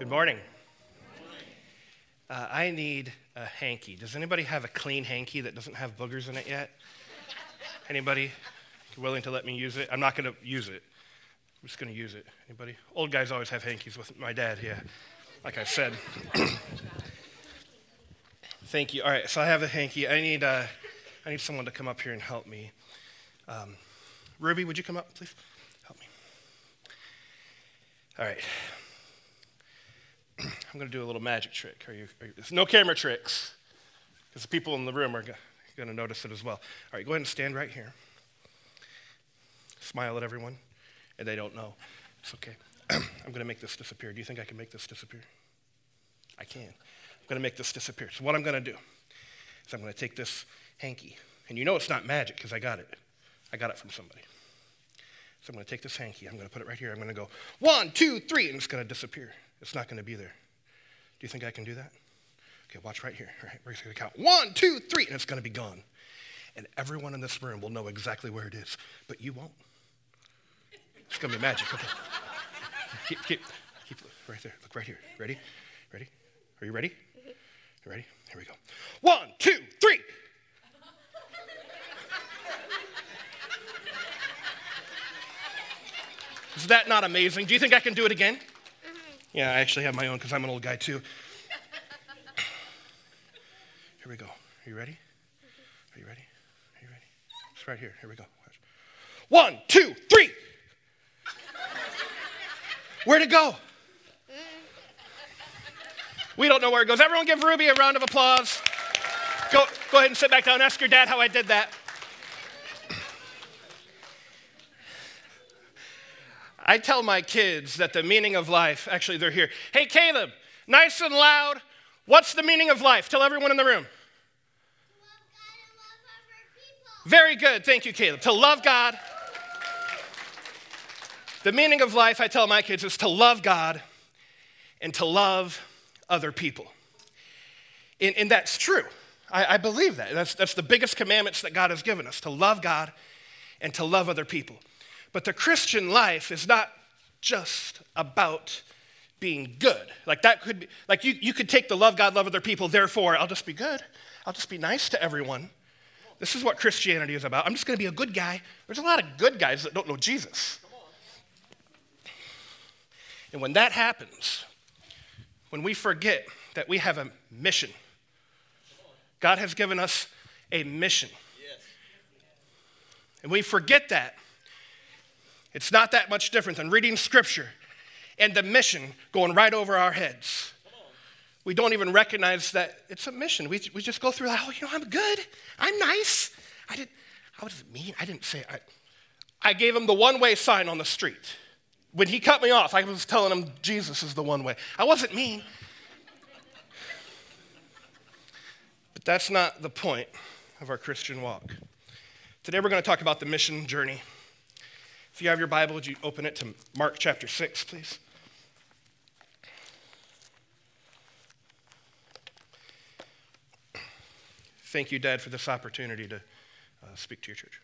Good morning. Uh, I need a hanky. Does anybody have a clean hanky that doesn't have boogers in it yet? Anybody willing to let me use it? I'm not going to use it. I'm just going to use it. Anybody? Old guys always have hankies with my dad, yeah. Like I said. Thank you. All right, so I have a hanky. I need, uh, I need someone to come up here and help me. Um, Ruby, would you come up, please? Help me. All right. I'm going to do a little magic trick. Are you, are you no camera tricks, because the people in the room are going to notice it as well. All right, go ahead and stand right here. Smile at everyone, and they don't know. It's okay. I'm going to make this disappear. Do you think I can make this disappear? I can. I'm going to make this disappear. So, what I'm going to do is I'm going to take this hanky, and you know it's not magic because I got it. I got it from somebody. So, I'm going to take this hanky, I'm going to put it right here. I'm going to go one, two, three, and it's going to disappear. It's not going to be there. Do you think I can do that? Okay, watch right here. Right, we're going to count one, two, three, and it's going to be gone. And everyone in this room will know exactly where it is, but you won't. It's going to be magic. Okay. keep, keep, keep right there. Look right here. Ready? Ready? Are you ready? You ready? Here we go. One, two, three. Is that not amazing? Do you think I can do it again? Yeah, I actually have my own because I'm an old guy too. Here we go. Are you ready? Are you ready? Are you ready? It's right here. Here we go. One, two, three. Where'd it go? We don't know where it goes. Everyone give Ruby a round of applause. Go, go ahead and sit back down. Ask your dad how I did that. I tell my kids that the meaning of life, actually, they're here. Hey, Caleb, nice and loud. What's the meaning of life? Tell everyone in the room. Very good. Thank you, Caleb. To love God. The meaning of life, I tell my kids, is to love God and to love other people. And, and that's true. I, I believe that. That's, that's the biggest commandments that God has given us to love God and to love other people. But the Christian life is not just about being good. Like that could be, like you, you could take the love God, love other people, therefore I'll just be good. I'll just be nice to everyone. This is what Christianity is about. I'm just going to be a good guy. There's a lot of good guys that don't know Jesus. And when that happens, when we forget that we have a mission, God has given us a mission. And we forget that, it's not that much different than reading scripture and the mission going right over our heads. We don't even recognize that it's a mission. We, we just go through, like, oh, you know, I'm good. I'm nice. I didn't, how does it mean? I didn't say, I, I gave him the one way sign on the street. When he cut me off, I was telling him Jesus is the one way. I wasn't mean. But that's not the point of our Christian walk. Today we're going to talk about the mission journey. If you have your Bible, would you open it to Mark chapter 6, please? Thank you, Dad, for this opportunity to uh, speak to your church.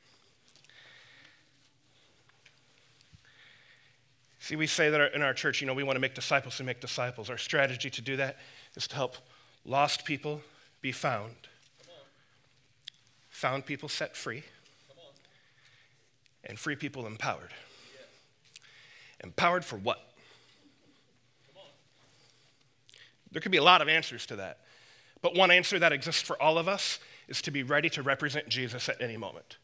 See, we say that in our church, you know, we want to make disciples and make disciples. Our strategy to do that is to help lost people be found, found people set free and free people empowered. Empowered for what? There could be a lot of answers to that. But one answer that exists for all of us is to be ready to represent Jesus at any moment.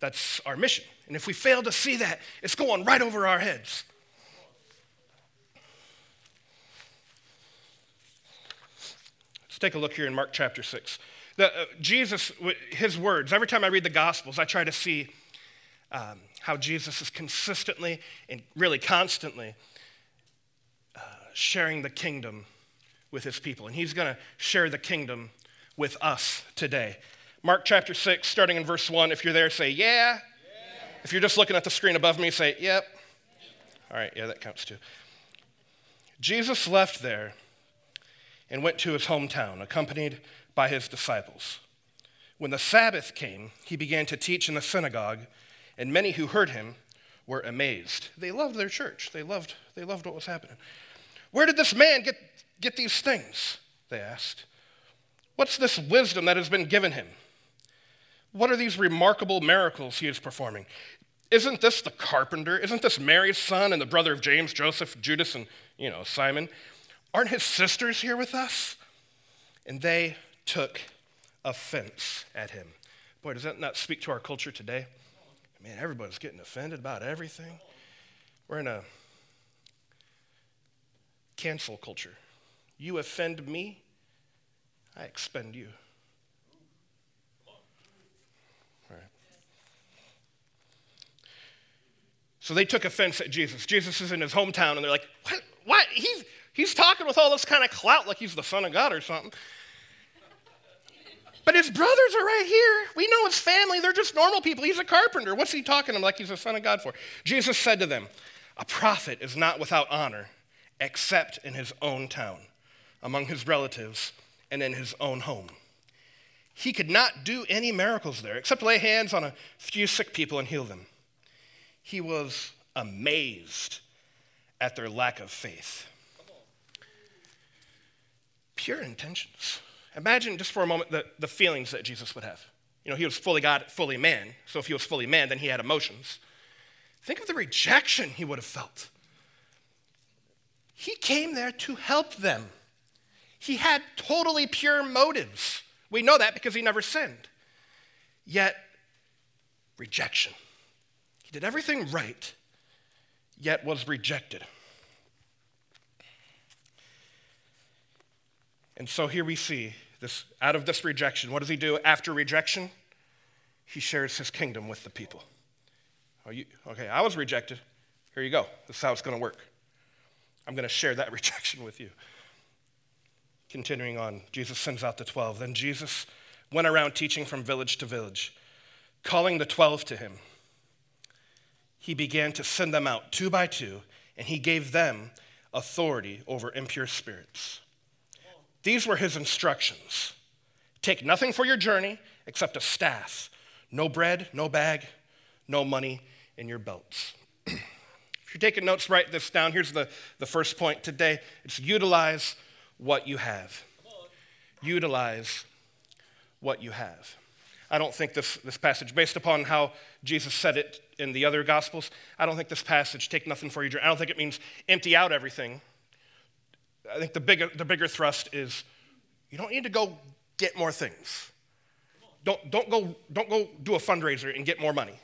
That's our mission. And if we fail to see that, it's going right over our heads. Let's take a look here in Mark chapter 6. The, uh, Jesus, his words, every time I read the Gospels, I try to see um, how Jesus is consistently and really constantly uh, sharing the kingdom with his people. And he's going to share the kingdom with us today. Mark chapter 6, starting in verse 1. If you're there, say, yeah. yeah. If you're just looking at the screen above me, say, yep. All right, yeah, that counts too. Jesus left there and went to his hometown, accompanied by his disciples. When the Sabbath came, he began to teach in the synagogue and many who heard him were amazed. They loved their church, they loved, they loved what was happening. Where did this man get, get these things? They asked. What's this wisdom that has been given him? What are these remarkable miracles he is performing? Isn't this the carpenter? Isn't this Mary's son and the brother of James, Joseph, Judas, and you know, Simon? Aren't his sisters here with us? And they took offense at him. Boy, does that not speak to our culture today? Man, everybody's getting offended about everything. We're in a cancel culture. You offend me, I expend you. So they took offense at Jesus. Jesus is in his hometown, and they're like, What? What? He's, he's talking with all this kind of clout like he's the Son of God or something. But his brothers are right here. We know his family. They're just normal people. He's a carpenter. What's he talking to them like he's the Son of God for? Jesus said to them, A prophet is not without honor except in his own town, among his relatives, and in his own home. He could not do any miracles there except lay hands on a few sick people and heal them he was amazed at their lack of faith. Pure intentions. Imagine just for a moment the, the feelings that Jesus would have. You know, he was fully God, fully man. So if he was fully man, then he had emotions. Think of the rejection he would have felt. He came there to help them. He had totally pure motives. We know that because he never sinned. Yet, rejection. He did everything right, yet was rejected. And so here we see this out of this rejection. What does he do after rejection? He shares his kingdom with the people. You, okay, I was rejected. Here you go. This is how it's going to work. I'm going to share that rejection with you. Continuing on, Jesus sends out the 12. Then Jesus went around teaching from village to village, calling the 12 to him he began to send them out two by two, and he gave them authority over impure spirits. These were his instructions Take nothing for your journey except a staff, no bread, no bag, no money in your belts. if you're taking notes, write this down. Here's the, the first point today it's utilize what you have. Utilize what you have. I don't think this, this passage, based upon how Jesus said it in the other Gospels, I don't think this passage, take nothing for your journey, I don't think it means empty out everything. I think the bigger, the bigger thrust is you don't need to go get more things. Don't, don't, go, don't go do a fundraiser and get more money.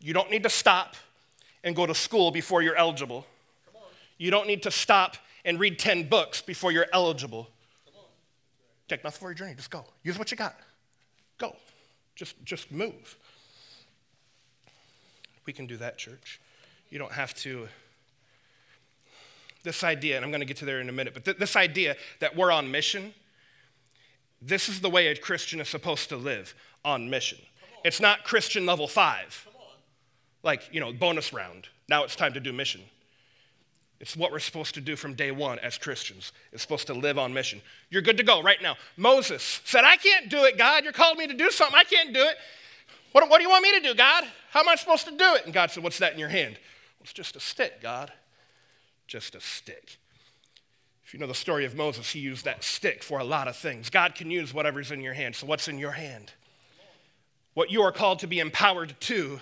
You don't need to stop and go to school before you're eligible. You don't need to stop and read 10 books before you're eligible. Take nothing for your journey, just go. Use what you got. Go. Just, just move. We can do that, church. You don't have to. This idea, and I'm going to get to there in a minute, but th- this idea that we're on mission, this is the way a Christian is supposed to live on mission. It's not Christian level five, like, you know, bonus round. Now it's time to do mission. It's what we're supposed to do from day one as Christians. It's supposed to live on mission. You're good to go right now. Moses said, I can't do it, God. You're calling me to do something. I can't do it. What, what do you want me to do, God? How am I supposed to do it? And God said, What's that in your hand? Well, it's just a stick, God. Just a stick. If you know the story of Moses, he used that stick for a lot of things. God can use whatever's in your hand. So, what's in your hand? What you are called to be empowered to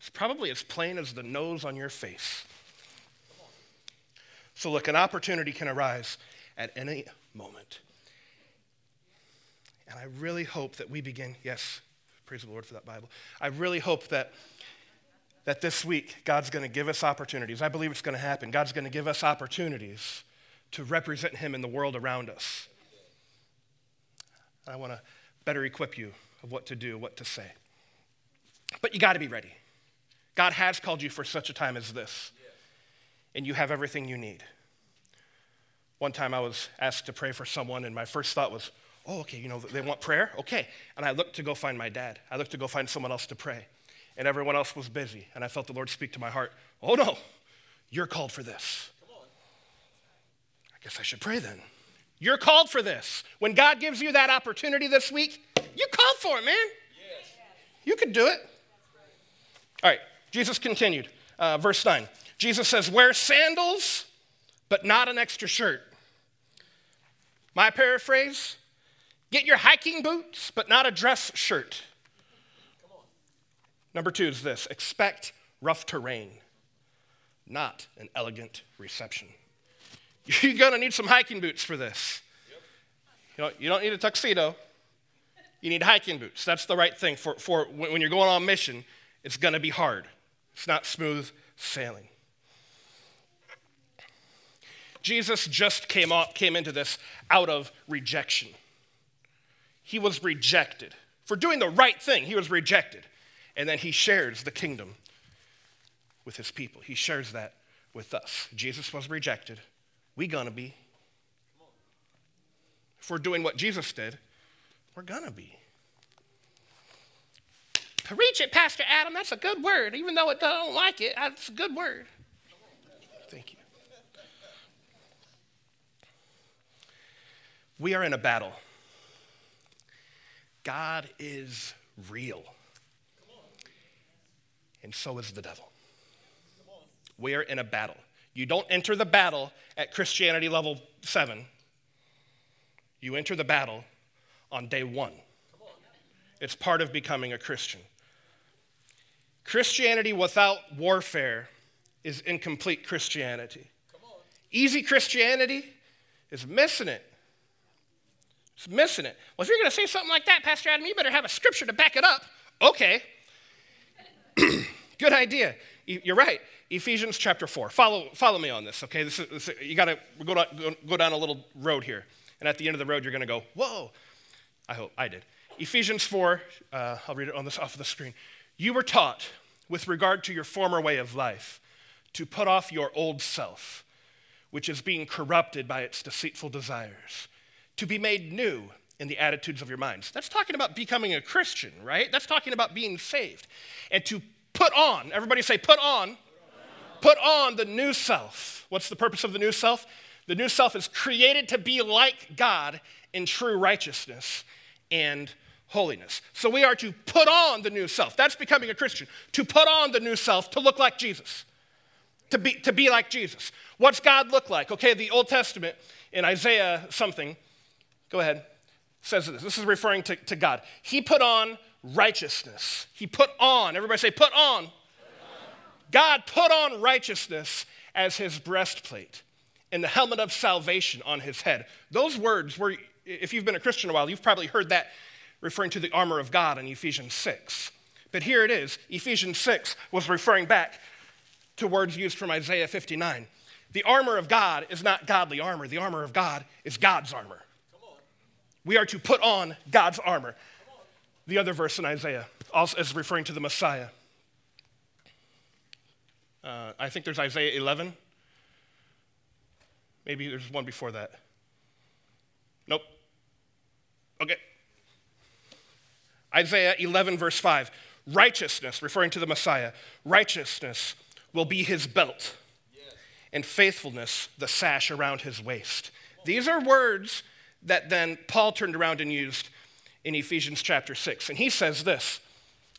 is probably as plain as the nose on your face. So, look, an opportunity can arise at any moment. And I really hope that we begin, yes, praise the Lord for that Bible. I really hope that, that this week God's going to give us opportunities. I believe it's going to happen. God's going to give us opportunities to represent Him in the world around us. I want to better equip you of what to do, what to say. But you got to be ready. God has called you for such a time as this and you have everything you need. One time I was asked to pray for someone, and my first thought was, oh, okay, you know, they want prayer? Okay. And I looked to go find my dad. I looked to go find someone else to pray. And everyone else was busy. And I felt the Lord speak to my heart, oh no, you're called for this. I guess I should pray then. You're called for this. When God gives you that opportunity this week, you called for it, man. Yes. You could do it. All right, Jesus continued. Uh, verse 9. Jesus says, Wear sandals, but not an extra shirt. My paraphrase get your hiking boots, but not a dress shirt. Number two is this expect rough terrain, not an elegant reception. You're gonna need some hiking boots for this. You, know, you don't need a tuxedo, you need hiking boots. That's the right thing for, for when you're going on mission. It's gonna be hard, it's not smooth sailing. Jesus just came, off, came into this out of rejection. He was rejected. For doing the right thing, he was rejected. And then he shares the kingdom with his people. He shares that with us. Jesus was rejected. We gonna be. If we're doing what Jesus did, we're gonna be. Preach it, Pastor Adam. That's a good word. Even though I don't like it, that's a good word. Thank you. We are in a battle. God is real. And so is the devil. We are in a battle. You don't enter the battle at Christianity level seven, you enter the battle on day one. It's part of becoming a Christian. Christianity without warfare is incomplete Christianity. Easy Christianity is missing it. It's missing it. Well, if you're going to say something like that, Pastor Adam, you better have a scripture to back it up. Okay. Good idea. You're right. Ephesians chapter 4. Follow, follow me on this, okay? This is, this, you got to go go down a little road here. And at the end of the road, you're going to go, whoa. I hope I did. Ephesians 4, uh, I'll read it on this off of the screen. You were taught, with regard to your former way of life, to put off your old self, which is being corrupted by its deceitful desires to be made new in the attitudes of your minds. That's talking about becoming a Christian, right? That's talking about being saved. And to put on, everybody say, put on, put on the new self. What's the purpose of the new self? The new self is created to be like God in true righteousness and holiness. So we are to put on the new self. That's becoming a Christian. To put on the new self to look like Jesus. To be, to be like Jesus. What's God look like? Okay, the Old Testament in Isaiah something Go ahead. Says this. This is referring to, to God. He put on righteousness. He put on, everybody say, put on. put on. God put on righteousness as his breastplate and the helmet of salvation on his head. Those words were, if you've been a Christian a while, you've probably heard that referring to the armor of God in Ephesians 6. But here it is Ephesians 6 was referring back to words used from Isaiah 59. The armor of God is not godly armor, the armor of God is God's armor. We are to put on God's armor. The other verse in Isaiah also is referring to the Messiah. Uh, I think there's Isaiah 11. Maybe there's one before that. Nope. Okay. Isaiah 11, verse 5. Righteousness, referring to the Messiah, righteousness will be his belt, yes. and faithfulness the sash around his waist. These are words that then Paul turned around and used in Ephesians chapter 6. And he says this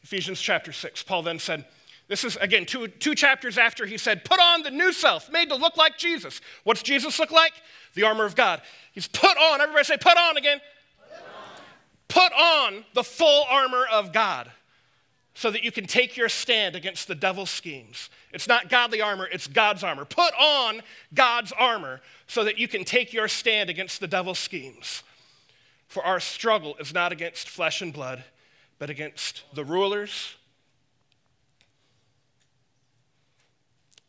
Ephesians chapter 6. Paul then said, this is, again, two, two chapters after he said, Put on the new self, made to look like Jesus. What's Jesus look like? The armor of God. He's put on, everybody say, Put on again. Put on, put on the full armor of God so that you can take your stand against the devil's schemes. It's not godly armor, it's God's armor. Put on God's armor so that you can take your stand against the devil's schemes. For our struggle is not against flesh and blood, but against the rulers,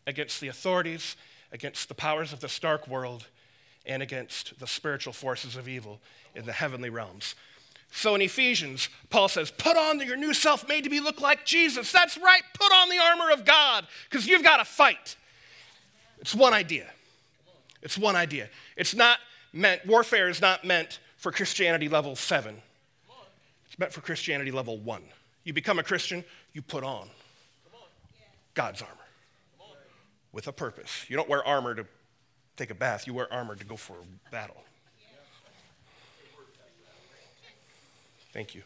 against the authorities, against the powers of this dark world, and against the spiritual forces of evil in the heavenly realms. So in Ephesians, Paul says, Put on your new self made to be look like Jesus. That's right, put on the armor of God because you've got to fight. It's one idea. It's one idea. It's not meant, warfare is not meant for Christianity level seven, it's meant for Christianity level one. You become a Christian, you put on God's armor with a purpose. You don't wear armor to take a bath, you wear armor to go for a battle. Thank you.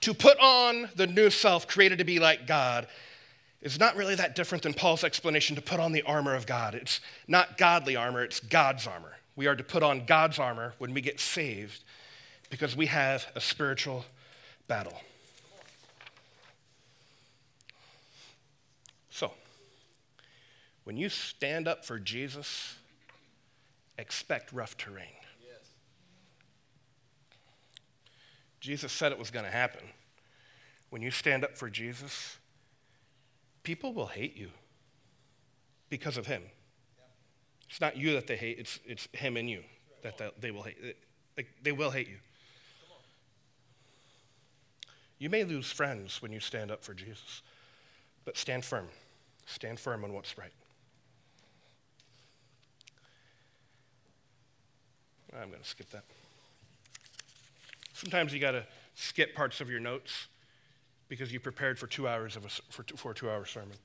To put on the new self created to be like God is not really that different than Paul's explanation to put on the armor of God. It's not godly armor, it's God's armor. We are to put on God's armor when we get saved because we have a spiritual battle. So, when you stand up for Jesus, expect rough terrain. Jesus said it was going to happen. When you stand up for Jesus, people will hate you because of him. It's not you that they hate, it's, it's him and you that they will hate. They, they will hate you. You may lose friends when you stand up for Jesus, but stand firm. Stand firm on what's right. I'm going to skip that. Sometimes you got to skip parts of your notes because you prepared for two hours of a, for, for a two hour sermon.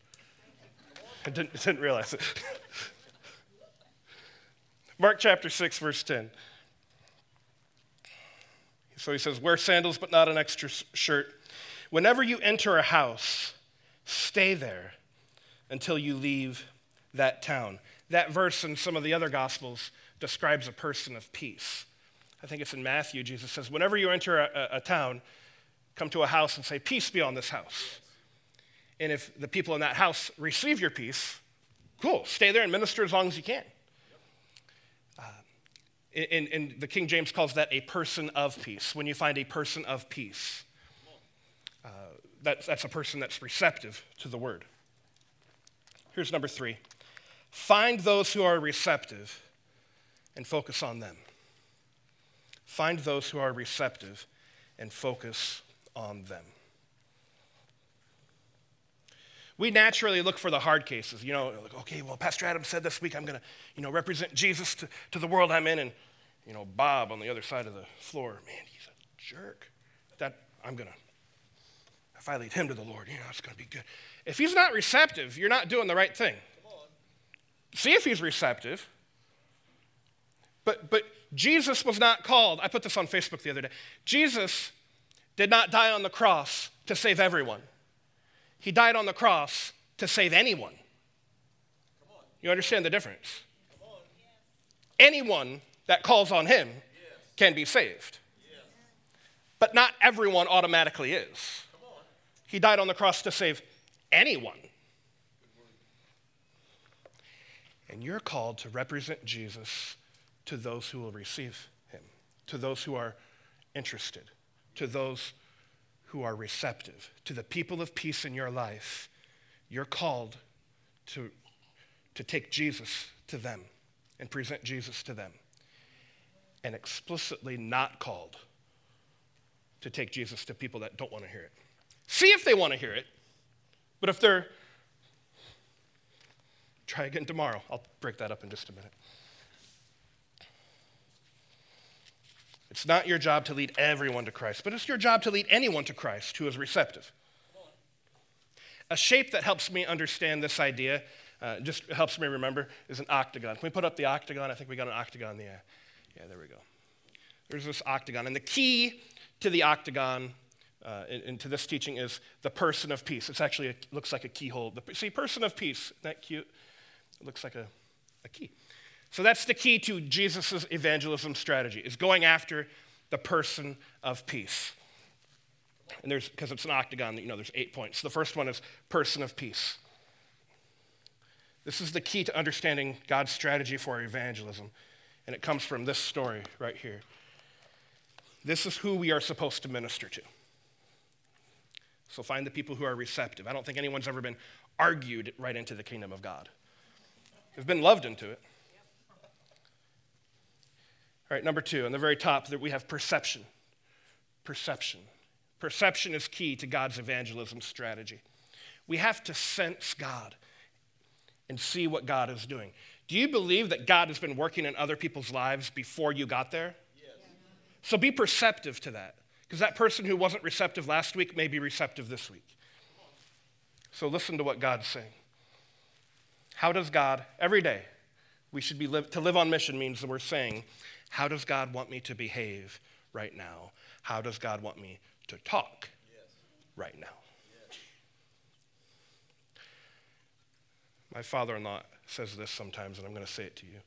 I didn't, didn't realize it. Mark chapter 6, verse 10. So he says, Wear sandals, but not an extra shirt. Whenever you enter a house, stay there until you leave that town. That verse in some of the other gospels describes a person of peace. I think it's in Matthew, Jesus says, Whenever you enter a, a, town, come to a house and say, Peace be on this house. And if the people in that house receive your peace, cool, stay there and minister as long as you can. Uh, and, and the King James calls that a person of peace. When you find a person of peace, uh, that, that's a person that's receptive to the word. Here's number three find those who are receptive and focus on them. Find those who are receptive and focus on them. We naturally look for the hard cases. You know, like, okay, well, Pastor Adam said this week I'm going to, you know, represent Jesus to, to the world I'm in. And, you know, Bob on the other side of the floor, man, he's a jerk. That, I'm going to, if I lead him to the Lord, you know, it's going to be good. If he's not receptive, you're not doing the right thing. See if he's receptive. But, but Jesus was not called, I put this on Facebook the other day. Jesus did not die on the cross to save everyone, He died on the cross to save anyone. You understand the difference? Anyone that calls on Him can be saved. But not everyone automatically is. He died on the cross to save anyone. And you're called to represent Jesus to those who will receive him, to those who are interested, to those who are receptive, to the people of peace in your life. You're called to, to take Jesus to them and present Jesus to them, and explicitly not called to take Jesus to people that don't want to hear it. See if they want to hear it, but if they're, try again tomorrow. I'll break that up in just a minute. It's not your job to lead everyone to Christ, but it's your job to lead anyone to Christ who is receptive. A shape that helps me understand this idea, uh, just helps me remember, is an octagon. Can we put up the octagon? I think we got an octagon. Yeah, yeah, there we go. There's this octagon. And the key to the octagon uh, and, to this teaching is the person of peace. It's actually, it looks like a keyhole. The, see, person of peace, isn't that cute? It looks like a, a key. So that's the key to Jesus' evangelism strategy, is going after the person of peace. And there's, because it's an octagon, you know, there's eight points. The first one is person of peace. This is the key to understanding God's strategy for evangelism. And it comes from this story right here. This is who we are supposed to minister to. So find the people who are receptive. I don't think anyone's ever been argued right into the kingdom of God. They've been loved into it. All right, number two, on the very top, that we have perception. Perception. Perception is key to God's evangelism strategy. We have to sense God and see what God is doing. Do you believe that God has been working in other people's lives before you got there? Yes. So be perceptive to that, because that person who wasn't receptive last week may be receptive this week. So listen to what God's saying. How does God, every day, we should be live, to live on mission means that we're saying, how does God want me to behave right now? How does God want me to talk yes. right now? Yes. My father in law says this sometimes, and I'm going to say it to you.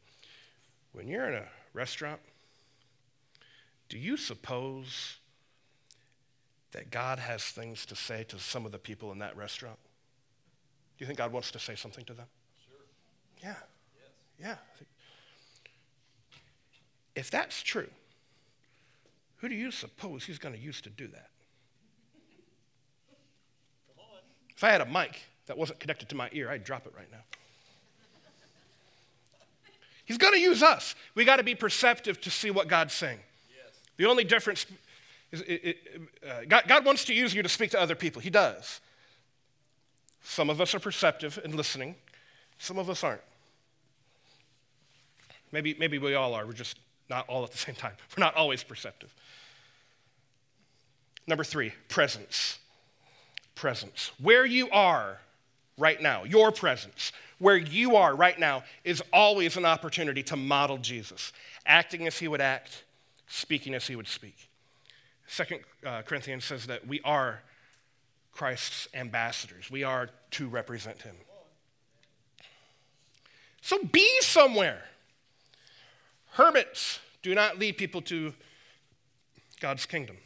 When you're in a restaurant, do you suppose that God has things to say to some of the people in that restaurant? Do you think God wants to say something to them? Sure. Yeah. Yes. Yeah. If that's true, who do you suppose he's going to use to do that? If I had a mic that wasn't connected to my ear, I'd drop it right now. He's going to use us. We got to be perceptive to see what God's saying. Yes. The only difference is it, it, uh, God, God wants to use you to speak to other people. He does. Some of us are perceptive and listening, some of us aren't. Maybe, maybe we all are. We're just not all at the same time. We're not always perceptive. Number three, presence. Presence. Where you are right now, your presence, where you are right now, is always an opportunity to model Jesus, acting as he would act, speaking as he would speak. Second uh, Corinthians says that we are Christ's ambassadors. We are to represent him. So be somewhere. Hermits do not lead people to God's kingdom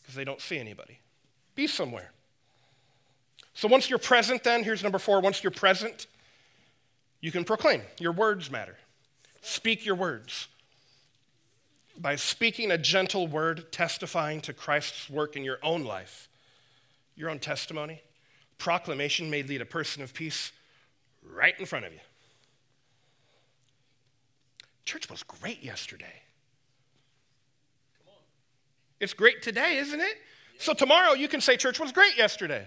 because they don't see anybody. Be somewhere. So once you're present, then, here's number four once you're present, you can proclaim. Your words matter. Speak your words. By speaking a gentle word, testifying to Christ's work in your own life, your own testimony, proclamation may lead a person of peace right in front of you. Church was great yesterday. It's great today, isn't it? So tomorrow you can say church was great yesterday.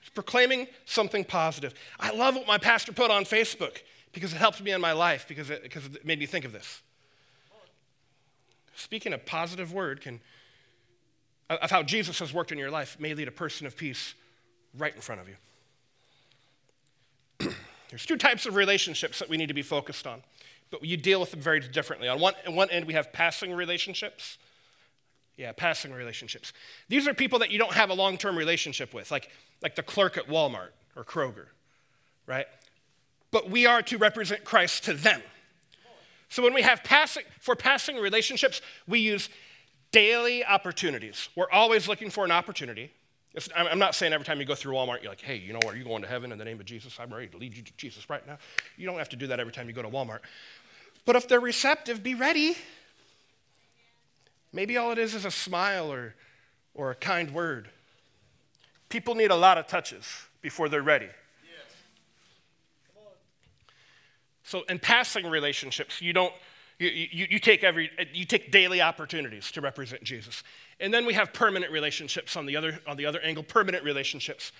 It's proclaiming something positive. I love what my pastor put on Facebook because it helped me in my life because it, because it made me think of this. Speaking a positive word can of how Jesus has worked in your life may lead a person of peace right in front of you. There's two types of relationships that we need to be focused on, but you deal with them very differently. On one, on one end, we have passing relationships, yeah, passing relationships. These are people that you don't have a long term relationship with, like, like the clerk at Walmart or Kroger, right? But we are to represent Christ to them. So when we have passing, for passing relationships, we use daily opportunities. We're always looking for an opportunity. I'm not saying every time you go through Walmart, you're like, hey, you know, are you going to heaven in the name of Jesus? I'm ready to lead you to Jesus right now. You don't have to do that every time you go to Walmart. But if they're receptive, be ready Maybe all it is is a smile or, or a kind word. People need a lot of touches before they're ready. Yes. So, in passing relationships, you don't. You, you, you, take every, you take daily opportunities to represent Jesus. And then we have permanent relationships on the other, on the other angle, permanent relationships.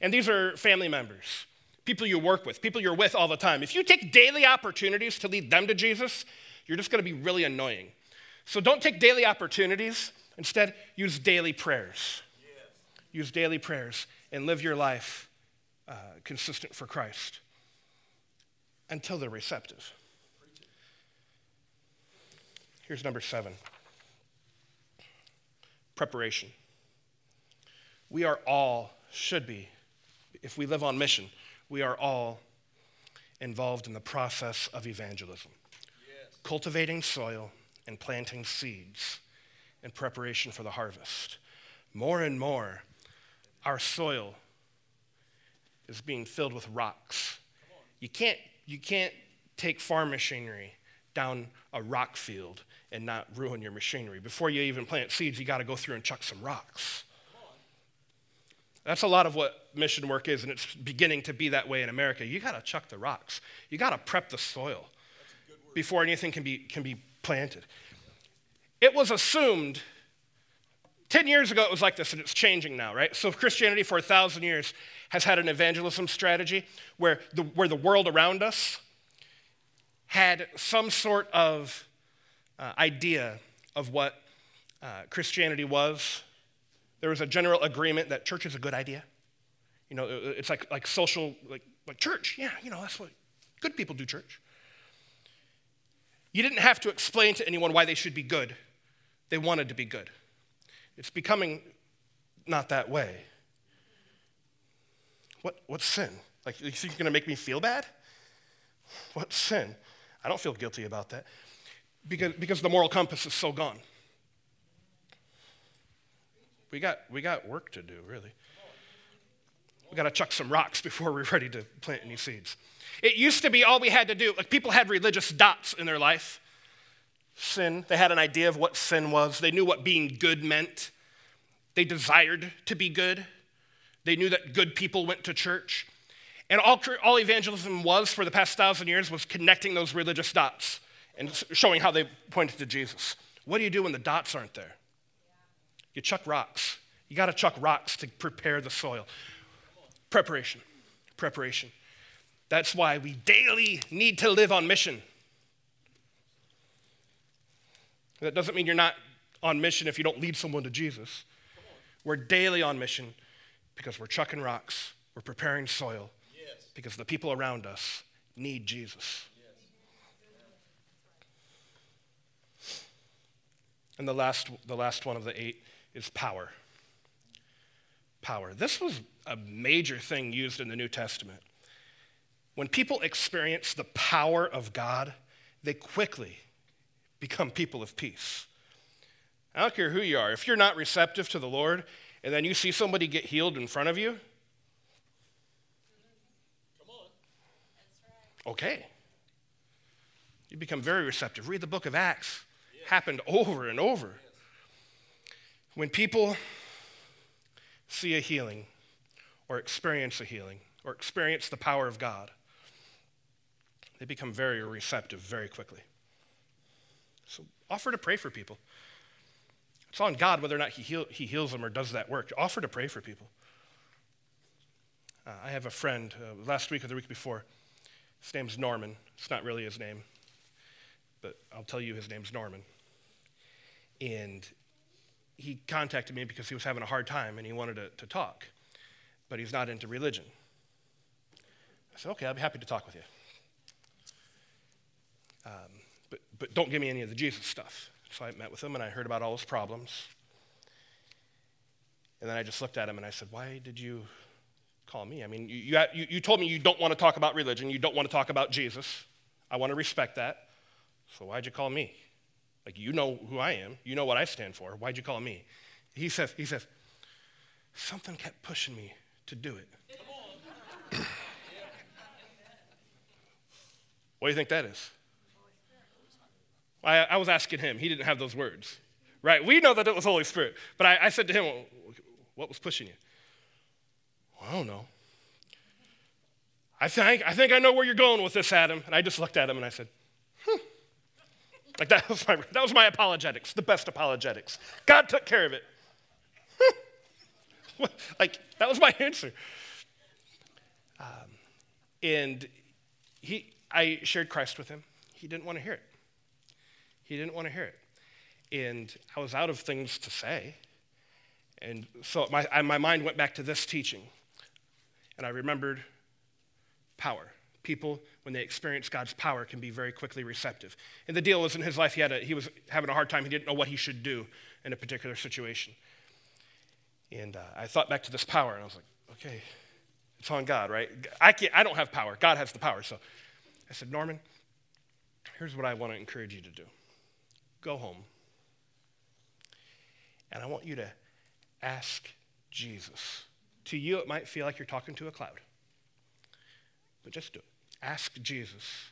And these are family members, people you work with, people you're with all the time. If you take daily opportunities to lead them to Jesus, you're just going to be really annoying. So don't take daily opportunities. Instead, use daily prayers. Yes. Use daily prayers and live your life uh, consistent for Christ until they're receptive. Here's number seven preparation. We are all, should be, if we live on mission, we are all involved in the process of evangelism. Yes. Cultivating soil and planting seeds in preparation for the harvest. More and more, our soil is being filled with rocks. You can't, you can't take farm machinery down a rock field and not ruin your machinery. Before you even plant seeds, you got to go through and chuck some rocks. That's a lot of what mission work is, and it's beginning to be that way in America. You got to chuck the rocks. You got to prep the soil before anything can be, can be planted. It was assumed 10 years ago it was like this and it's changing now right so christianity for a thousand years has had an evangelism strategy where the, where the world around us had some sort of uh, idea of what uh, christianity was there was a general agreement that church is a good idea you know it's like, like social like, like church yeah you know that's what good people do church you didn't have to explain to anyone why they should be good, they wanted to be good. It's becoming not that way. What, what's sin? Like, you think you're going to make me feel bad? What sin? I don't feel guilty about that because, because the moral compass is so gone. We got, we got work to do, really. We got to chuck some rocks before we're ready to plant any seeds. It used to be all we had to do. Like people had religious dots in their life. Sin, they had an idea of what sin was. They knew what being good meant. They desired to be good. They knew that good people went to church. And all, all evangelism was for the past thousand years was connecting those religious dots and showing how they pointed to Jesus. What do you do when the dots aren't there? You chuck rocks. You got to chuck rocks to prepare the soil. Preparation. Preparation. That's why we daily need to live on mission. That doesn't mean you're not on mission if you don't lead someone to Jesus. We're daily on mission because we're chucking rocks, we're preparing soil, yes. because the people around us need Jesus. And the last, the last one of the eight is power. Power. This was a major thing used in the New Testament. When people experience the power of God, they quickly become people of peace. I don't care who you are. If you're not receptive to the Lord and then you see somebody get healed in front of you, come on. Okay. You become very receptive. Read the book of Acts. Happened over and over. When people see a healing or experience a healing or experience the power of God, they become very receptive very quickly. So offer to pray for people. It's on God whether or not he, heal, he heals them or does that work. Offer to pray for people. Uh, I have a friend uh, last week or the week before. His name's Norman. It's not really his name, but I'll tell you his name's Norman. And he contacted me because he was having a hard time and he wanted to, to talk, but he's not into religion. I said, okay, I'll be happy to talk with you. Um, but, but don't give me any of the Jesus stuff. So I met with him and I heard about all his problems. And then I just looked at him and I said, Why did you call me? I mean, you, you, you told me you don't want to talk about religion, you don't want to talk about Jesus. I want to respect that. So why'd you call me? Like, you know who I am, you know what I stand for. Why'd you call me? He says, he says, Something kept pushing me to do it. what do you think that is? I, I was asking him. He didn't have those words, right? We know that it was Holy Spirit. But I, I said to him, What was pushing you? Well, I don't know. I think, I think I know where you're going with this, Adam. And I just looked at him and I said. Like that was, my, that was my apologetics, the best apologetics. God took care of it. like, that was my answer. Um, and he, I shared Christ with him. He didn't want to hear it. He didn't want to hear it. And I was out of things to say. And so my, I, my mind went back to this teaching. And I remembered power. People, when they experience God's power, can be very quickly receptive. And the deal was in his life, he, had a, he was having a hard time. He didn't know what he should do in a particular situation. And uh, I thought back to this power, and I was like, okay, it's on God, right? I, can't, I don't have power. God has the power. So I said, Norman, here's what I want to encourage you to do go home. And I want you to ask Jesus. To you, it might feel like you're talking to a cloud, but just do it. Ask Jesus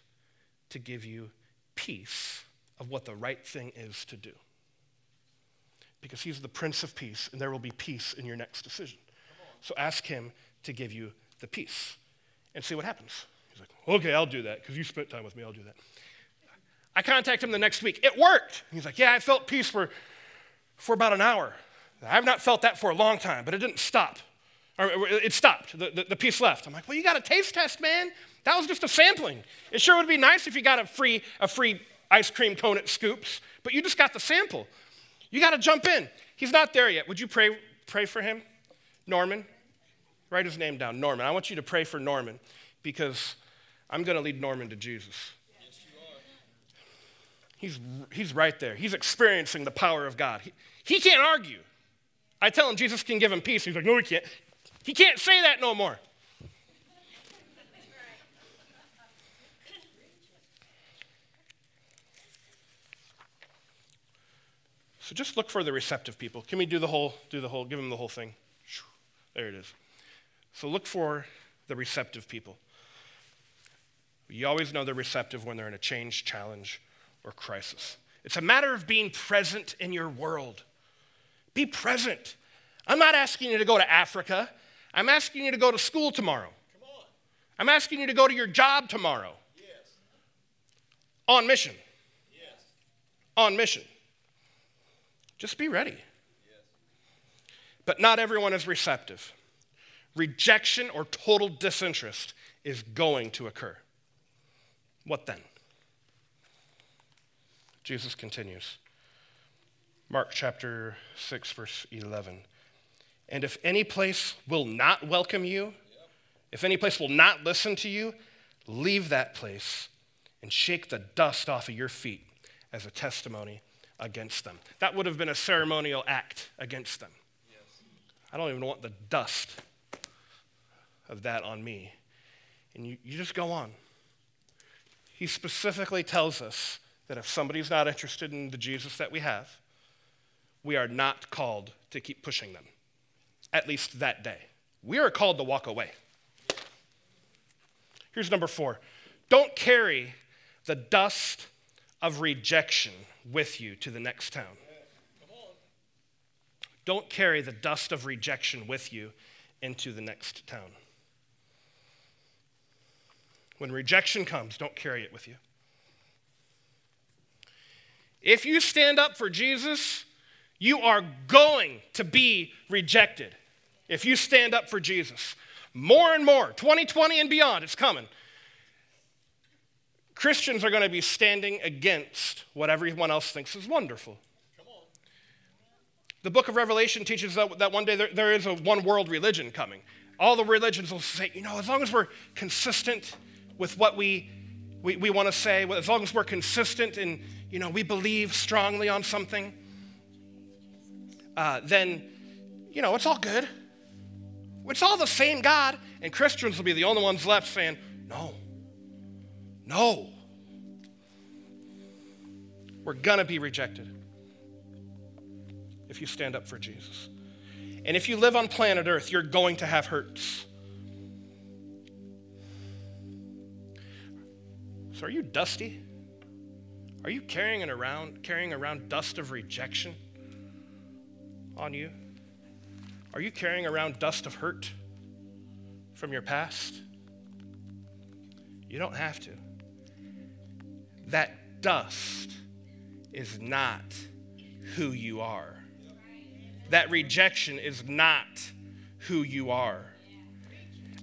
to give you peace of what the right thing is to do. Because he's the Prince of Peace, and there will be peace in your next decision. So ask him to give you the peace and see what happens. He's like, okay, I'll do that because you spent time with me, I'll do that. I contacted him the next week. It worked. He's like, Yeah, I felt peace for, for about an hour. I've not felt that for a long time, but it didn't stop. Or it stopped. The, the, the peace left. I'm like, Well, you got a taste test, man. That was just a sampling. It sure would be nice if you got a free, a free ice cream cone at Scoops, but you just got the sample. You got to jump in. He's not there yet. Would you pray, pray for him? Norman? Write his name down, Norman. I want you to pray for Norman because I'm going to lead Norman to Jesus. He's, he's right there. He's experiencing the power of God. He, he can't argue. I tell him Jesus can give him peace. He's like, no, he can't. He can't say that no more. So just look for the receptive people. Can we do the whole, do the whole, give them the whole thing? There it is. So look for the receptive people. You always know they're receptive when they're in a change, challenge, or crisis. It's a matter of being present in your world. Be present. I'm not asking you to go to Africa. I'm asking you to go to school tomorrow. Come on. I'm asking you to go to your job tomorrow. Yes. On mission. Yes. On mission. Just be ready. But not everyone is receptive. Rejection or total disinterest is going to occur. What then? Jesus continues. Mark chapter 6, verse 11. And if any place will not welcome you, if any place will not listen to you, leave that place and shake the dust off of your feet as a testimony against them. That would have been a ceremonial act against them. Yes. I don't even want the dust of that on me. And you, you just go on. He specifically tells us that if somebody's not interested in the Jesus that we have, we are not called to keep pushing them, at least that day. We are called to walk away. Here's number four don't carry the dust of rejection with you to the next town. Don't carry the dust of rejection with you into the next town. When rejection comes, don't carry it with you. If you stand up for Jesus, you are going to be rejected. If you stand up for Jesus, more and more, 2020 and beyond, it's coming. Christians are going to be standing against what everyone else thinks is wonderful. The book of Revelation teaches that, one day there, there is a one world religion coming. All the religions will say, you know, as long as we're consistent with what we, we, we want to say, as long as we're consistent and, you know, we believe strongly on something, uh, then, you know, it's all good. It's all the same God. And Christians will be the only ones left saying, no, no. We're going to be rejected if you stand up for Jesus. And if you live on planet Earth, you're going to have hurts. So are you dusty? Are you carrying it around, carrying around dust of rejection on you? Are you carrying around dust of hurt from your past? You don't have to. That dust is not who you are. That rejection is not who you are.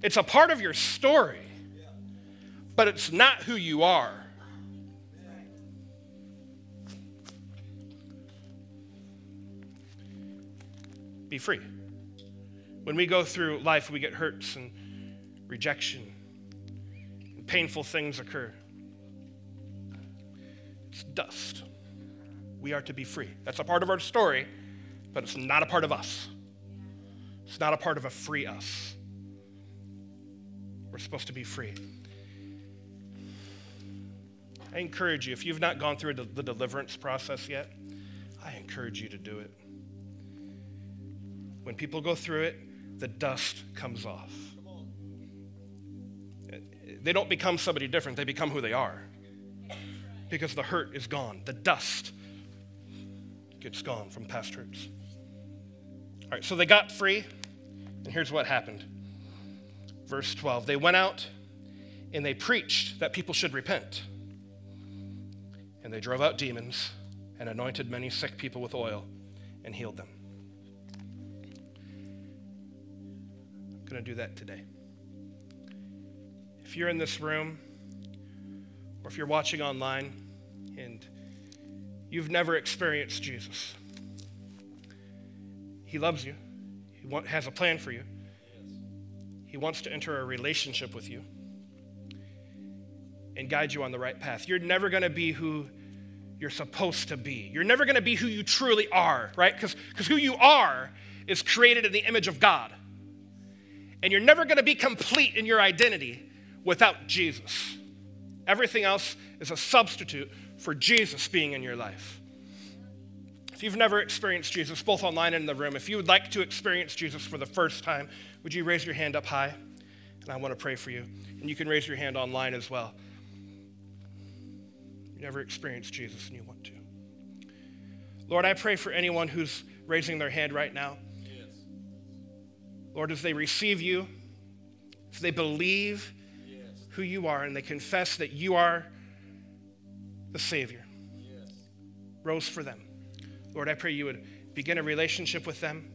It's a part of your story, but it's not who you are. Be free. When we go through life, we get hurts and rejection, and painful things occur. It's dust. We are to be free. That's a part of our story, but it's not a part of us. It's not a part of a free us. We're supposed to be free. I encourage you, if you've not gone through the deliverance process yet, I encourage you to do it. When people go through it, the dust comes off. They don't become somebody different, they become who they are because the hurt is gone. The dust gets gone from past hurts. All right, so they got free, and here's what happened. Verse 12 They went out and they preached that people should repent. And they drove out demons and anointed many sick people with oil and healed them. I'm going to do that today. If you're in this room, or if you're watching online and you've never experienced Jesus, He loves you, He has a plan for you, He wants to enter a relationship with you and guide you on the right path. You're never going to be who you're supposed to be. You're never going to be who you truly are, right? Because who you are is created in the image of God. And you're never going to be complete in your identity without Jesus. Everything else is a substitute for Jesus being in your life. If you've never experienced Jesus, both online and in the room, if you would like to experience Jesus for the first time, would you raise your hand up high? And I want to pray for you. And you can raise your hand online as well. You never experienced Jesus and you want to. Lord, I pray for anyone who's raising their hand right now. Yes. Lord, as they receive you, as they believe yes. who you are and they confess that you are the Savior, yes. rose for them. Lord, I pray you would begin a relationship with them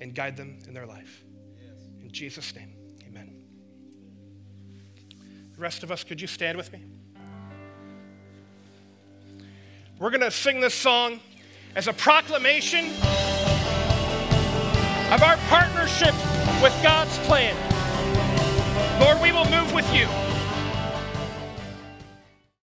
and guide them in their life. In Jesus' name, amen. The rest of us, could you stand with me? We're going to sing this song as a proclamation of our partnership with God's plan. Lord, we will move with you.